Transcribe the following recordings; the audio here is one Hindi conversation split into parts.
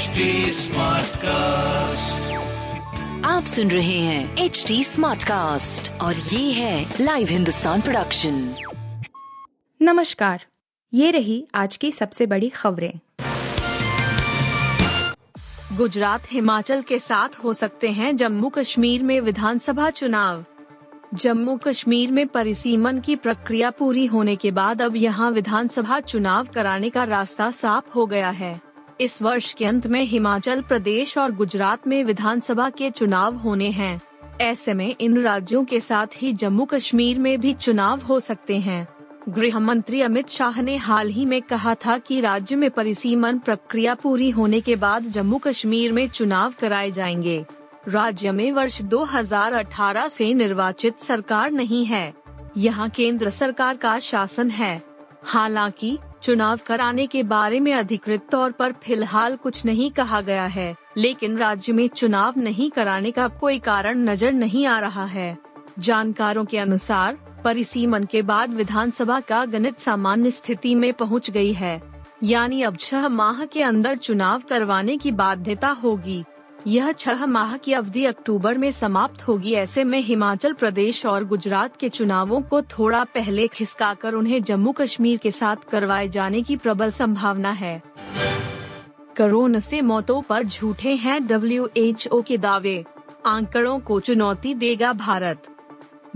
HD कास्ट आप सुन रहे हैं एच डी स्मार्ट कास्ट और ये है लाइव हिंदुस्तान प्रोडक्शन नमस्कार। ये रही आज की सबसे बड़ी खबरें। गुजरात हिमाचल के साथ हो सकते हैं जम्मू कश्मीर में विधानसभा चुनाव। जम्मू कश्मीर में परिसीमन की प्रक्रिया पूरी होने के बाद अब यहाँ विधानसभा चुनाव कराने का रास्ता साफ़ हो गया है। इस वर्ष के अंत में हिमाचल प्रदेश और गुजरात में विधानसभा के चुनाव होने हैं। ऐसे में इन राज्यों के साथ ही जम्मू कश्मीर में भी चुनाव हो सकते हैं। गृह मंत्री अमित शाह ने हाल ही में कहा था कि राज्य में परिसीमन प्रक्रिया पूरी होने के बाद जम्मू कश्मीर में चुनाव कराए जाएँगे। राज्य में वर्ष 2018 से निर्वाचित सरकार नहीं है। यहाँ केंद्र सरकार का शासन है। हालाँकि चुनाव कराने के बारे में अधिकृत तौर पर फ़िलहाल कुछ नहीं कहा गया है, लेकिन राज्य में चुनाव नहीं कराने का कोई कारण नज़र नहीं आ रहा है। जानकारों के अनुसार, परिसीमन के बाद विधानसभा का गणित सामान्य स्थिति में पहुँच गई है। यानी अब छह माह के अंदर चुनाव करवाने की बाध्यता होगी। यह छह माह की अवधि अक्टूबर में समाप्त होगी। ऐसे में हिमाचल प्रदेश और गुजरात के चुनावों को थोड़ा पहले खिसकाकर उन्हें जम्मू कश्मीर के साथ करवाए जाने की प्रबल संभावना है। कोरोना से मौतों पर झूठे हैं डब्ल्यू के दावे। आंकड़ों को चुनौती देगा भारत।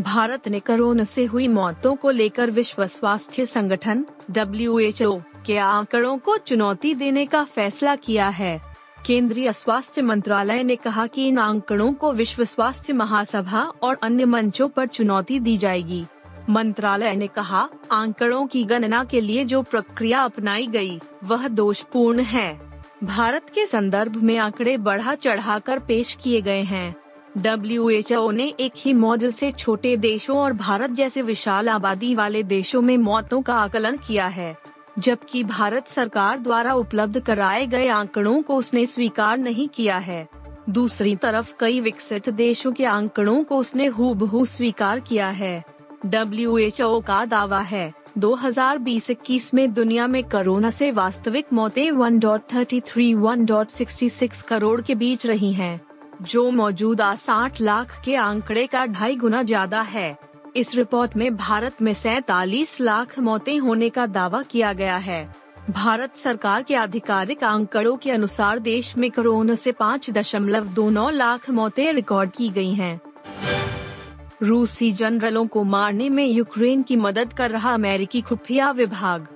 भारत ने कोरोना से हुई मौतों को लेकर विश्व स्वास्थ्य संगठन डब्ल्यूएचओ के आंकड़ों को चुनौती देने का फैसला किया है। केंद्रीय स्वास्थ्य मंत्रालय ने कहा कि इन आंकड़ों को विश्व स्वास्थ्य महासभा और अन्य मंचों पर चुनौती दी जाएगी। मंत्रालय ने कहा आंकड़ों की गणना के लिए जो प्रक्रिया अपनाई गई, वह दोषपूर्ण है। भारत के संदर्भ में आंकड़े बढ़ा चढ़ाकर पेश किए गए हैं। डब्ल्यूएचओ ने एक ही मॉडल से छोटे देशों और भारत जैसे विशाल आबादी वाले देशों में मौतों का आकलन किया है। जबकि भारत सरकार द्वारा उपलब्ध कराए गए आंकड़ों को उसने स्वीकार नहीं किया है। दूसरी तरफ़ कई विकसित देशों के आंकड़ों को उसने हूबहू स्वीकार किया है। डब्ल्यू का दावा है 2020-21 में दुनिया में कोरोना से वास्तविक मौतें 1.33 1.66 करोड़ के बीच रही हैं, जो मौजूदा 60 लाख के आंकड़े का ढाई गुना ज़्यादा है। इस रिपोर्ट में भारत में सैतालीस लाख मौतें होने का दावा किया गया है। भारत सरकार के आधिकारिक आंकड़ों के अनुसार देश में कोरोना से पाँच दशमलव दो नौ लाख मौतें रिकॉर्ड की गई हैं। रूसी जनरलों को मारने में यूक्रेन की मदद कर रहा अमेरिकी खुफिया विभाग।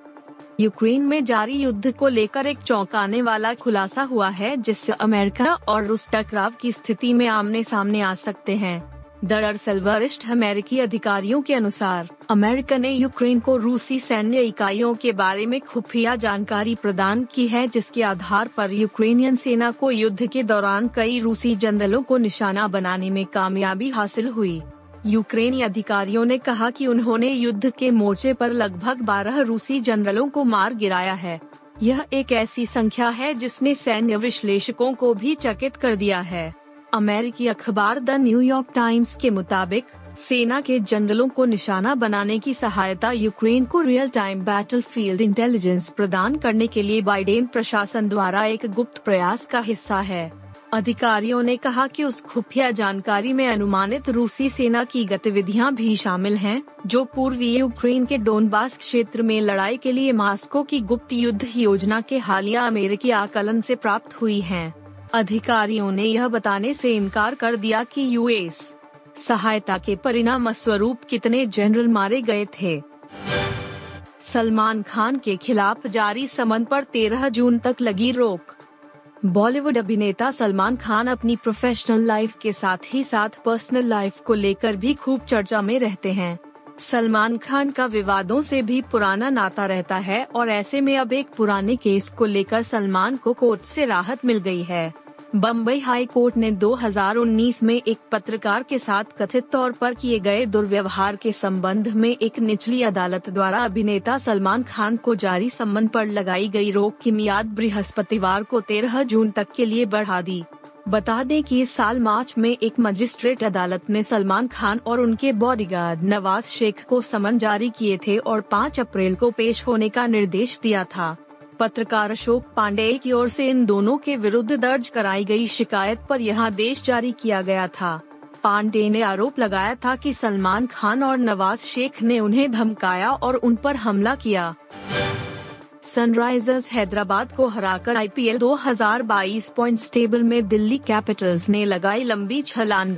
यूक्रेन में जारी युद्ध को लेकर एक चौंकाने वाला खुलासा हुआ है, जिससे अमेरिका और रूस टकराव की स्थिति में आमने सामने आ सकते हैं। दरअसल वरिष्ठ अमेरिकी अधिकारियों के अनुसार, अमेरिका ने यूक्रेन को रूसी सैन्य इकाइयों के बारे में खुफिया जानकारी प्रदान की है, जिसके आधार पर यूक्रेनियन सेना को युद्ध के दौरान कई रूसी जनरलों को निशाना बनाने में कामयाबी हासिल हुई। यूक्रेनी अधिकारियों ने कहा कि उन्होंने युद्ध के मोर्चे पर लगभग 12 रूसी जनरलों को मार गिराया है। यह एक ऐसी संख्या है जिसने सैन्य विश्लेषकों को भी चकित कर दिया है। अमेरिकी अखबार द न्यूयॉर्क टाइम्स के मुताबिक सेना के जनरलों को निशाना बनाने की सहायता यूक्रेन को real time battlefield intelligence प्रदान करने के लिए बाइडेन प्रशासन द्वारा एक गुप्त प्रयास का हिस्सा है अधिकारियों ने कहा कि उस खुफिया जानकारी में अनुमानित रूसी सेना की गतिविधियाँ भी शामिल हैं, जो पूर्वी यूक्रेन के डोनबास क्षेत्र में लड़ाई के लिए मास्को की गुप्त युद्ध योजना के हालिया अमेरिकी आकलन से प्राप्त हुई हैं। अधिकारियों ने यह बताने से इनकार कर दिया कि यूएस सहायता के परिणाम स्वरूप कितने जनरल मारे गए थे। सलमान खान के खिलाफ जारी समन पर 13 जून तक लगी रोक। बॉलीवुड अभिनेता सलमान खान अपनी प्रोफेशनल लाइफ के साथ ही साथ पर्सनल लाइफ को लेकर भी खूब चर्चा में रहते हैं। सलमान खान का विवादों से भी पुराना नाता रहता है और ऐसे में अब एक पुराने केस को लेकर सलमान को कोर्ट से राहत मिल गई है। बम्बई हाई कोर्ट ने 2019 में एक पत्रकार के साथ कथित तौर पर किए गए दुर्व्यवहार के संबंध में एक निचली अदालत द्वारा अभिनेता सलमान खान को जारी सम्मन पर लगाई गई रोक की मियाद बृहस्पतिवार को 13 जून तक के लिए बढ़ा दी। बता दें कि इस साल मार्च में एक मजिस्ट्रेट अदालत ने सलमान खान और उनके बॉडीगार्ड नवाज़ शेख को समन जारी किए थे और 5 अप्रैल को पेश होने का निर्देश दिया था। पत्रकार अशोक पांडे की ओर से इन दोनों के विरुद्ध दर्ज कराई गई शिकायत पर यह आदेश जारी किया गया था। पांडे ने आरोप लगाया था कि सलमान खान और नवाज़ शेख ने उन्हें धमकाया और उन पर हमला किया। सनराइजर्स हैदराबाद को हराकर आईपीएल 2022 पॉइंट टेबल में दिल्ली कैपिटल्स ने लगाई लंबी छलांग।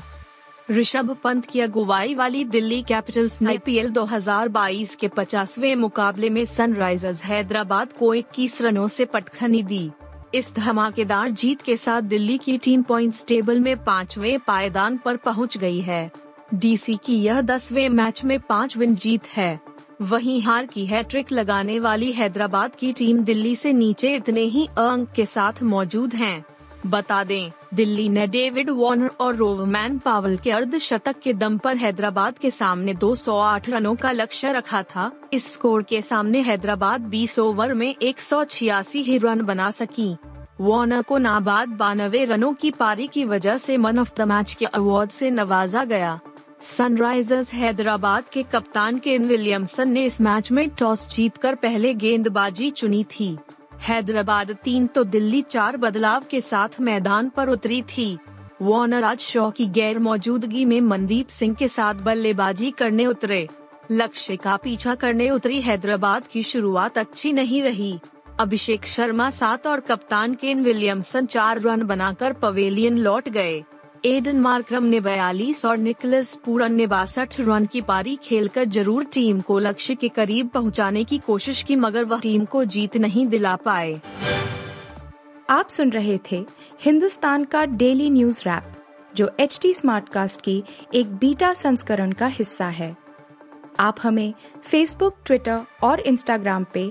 ऋषभ पंत की अगुवाई वाली दिल्ली कैपिटल्स ने आईपीएल 2022 के पचासवे मुकाबले में सनराइजर्स हैदराबाद को 21 रनों से पटखनी दी। इस धमाकेदार जीत के साथ दिल्ली की टीम पॉइंट्स टेबल में पाँचवे पायदान पर पहुँच गई है। डीसी की यह दसवें मैच में पाँच विन जीत है। वहीं हार की हैट्रिक लगाने वाली हैदराबाद की टीम दिल्ली से नीचे इतने ही अंक के साथ मौजूद हैं। बता दें, दिल्ली ने डेविड वार्नर और रोवमैन पावल के अर्धशतक के दम पर हैदराबाद के सामने 208 रनों का लक्ष्य रखा था। इस स्कोर के सामने हैदराबाद 20 ओवर में एक ही रन बना सकी। वार्नर को नाबाद बानवे रनों की पारी की वजह से मन ऑफ़ द मैच के अवार्ड से नवाजा गया। सनराइजर्स हैदराबाद के कप्तान केन विलियमसन ने इस मैच में टॉस जीतकर पहले गेंदबाजी चुनी थी। हैदराबाद तीन तो दिल्ली चार बदलाव के साथ मैदान पर उतरी थी। वार्नर आज शॉ की गैर मौजूदगी में मनदीप सिंह के साथ बल्लेबाजी करने उतरे। लक्ष्य का पीछा करने उतरी हैदराबाद की शुरुआत अच्छी नहीं रही। अभिषेक शर्मा सात और कप्तान केन विलियमसन चार रन बनाकर पवेलियन लौट गए। एडन मार्क्रम ने बयालीस और निकलस पूरन ने बासठ रन की पारी खेलकर ज़रूर टीम को लक्ष्य के करीब पहुँचाने की कोशिश की, मगर वह टीम को जीत नहीं दिला पाए। आप सुन रहे थे हिंदुस्तान का डेली न्यूज़ रैप जो एच टी स्मार्ट कास्ट की एक बीटा संस्करण का हिस्सा है। आप हमें फेसबुक ट्विटर और इंस्टाग्राम पे